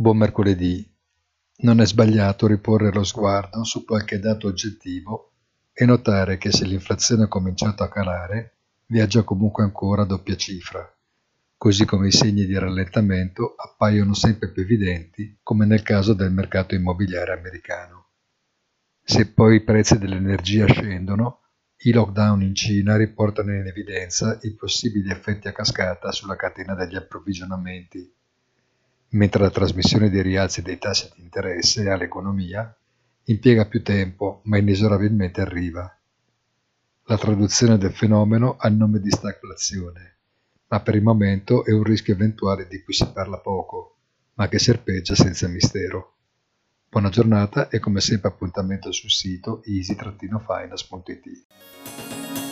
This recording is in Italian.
Buon mercoledì. Non è sbagliato riporre lo sguardo su qualche dato oggettivo e notare che se l'inflazione ha cominciato a calare, viaggia comunque ancora a doppia cifra, così come i segni di rallentamento appaiono sempre più evidenti, come nel caso del mercato immobiliare americano. Se poi i prezzi dell'energia scendono, i lockdown in Cina riportano in evidenza i possibili effetti a cascata sulla catena degli approvvigionamenti mentre la trasmissione dei rialzi dei tassi di interesse all'economia impiega più tempo ma inesorabilmente arriva. La traduzione del fenomeno ha il nome di stagflazione, ma per il momento è un rischio eventuale di cui si parla poco, ma che serpeggia senza mistero. Buona giornata e come sempre appuntamento sul sito easy-finance.it.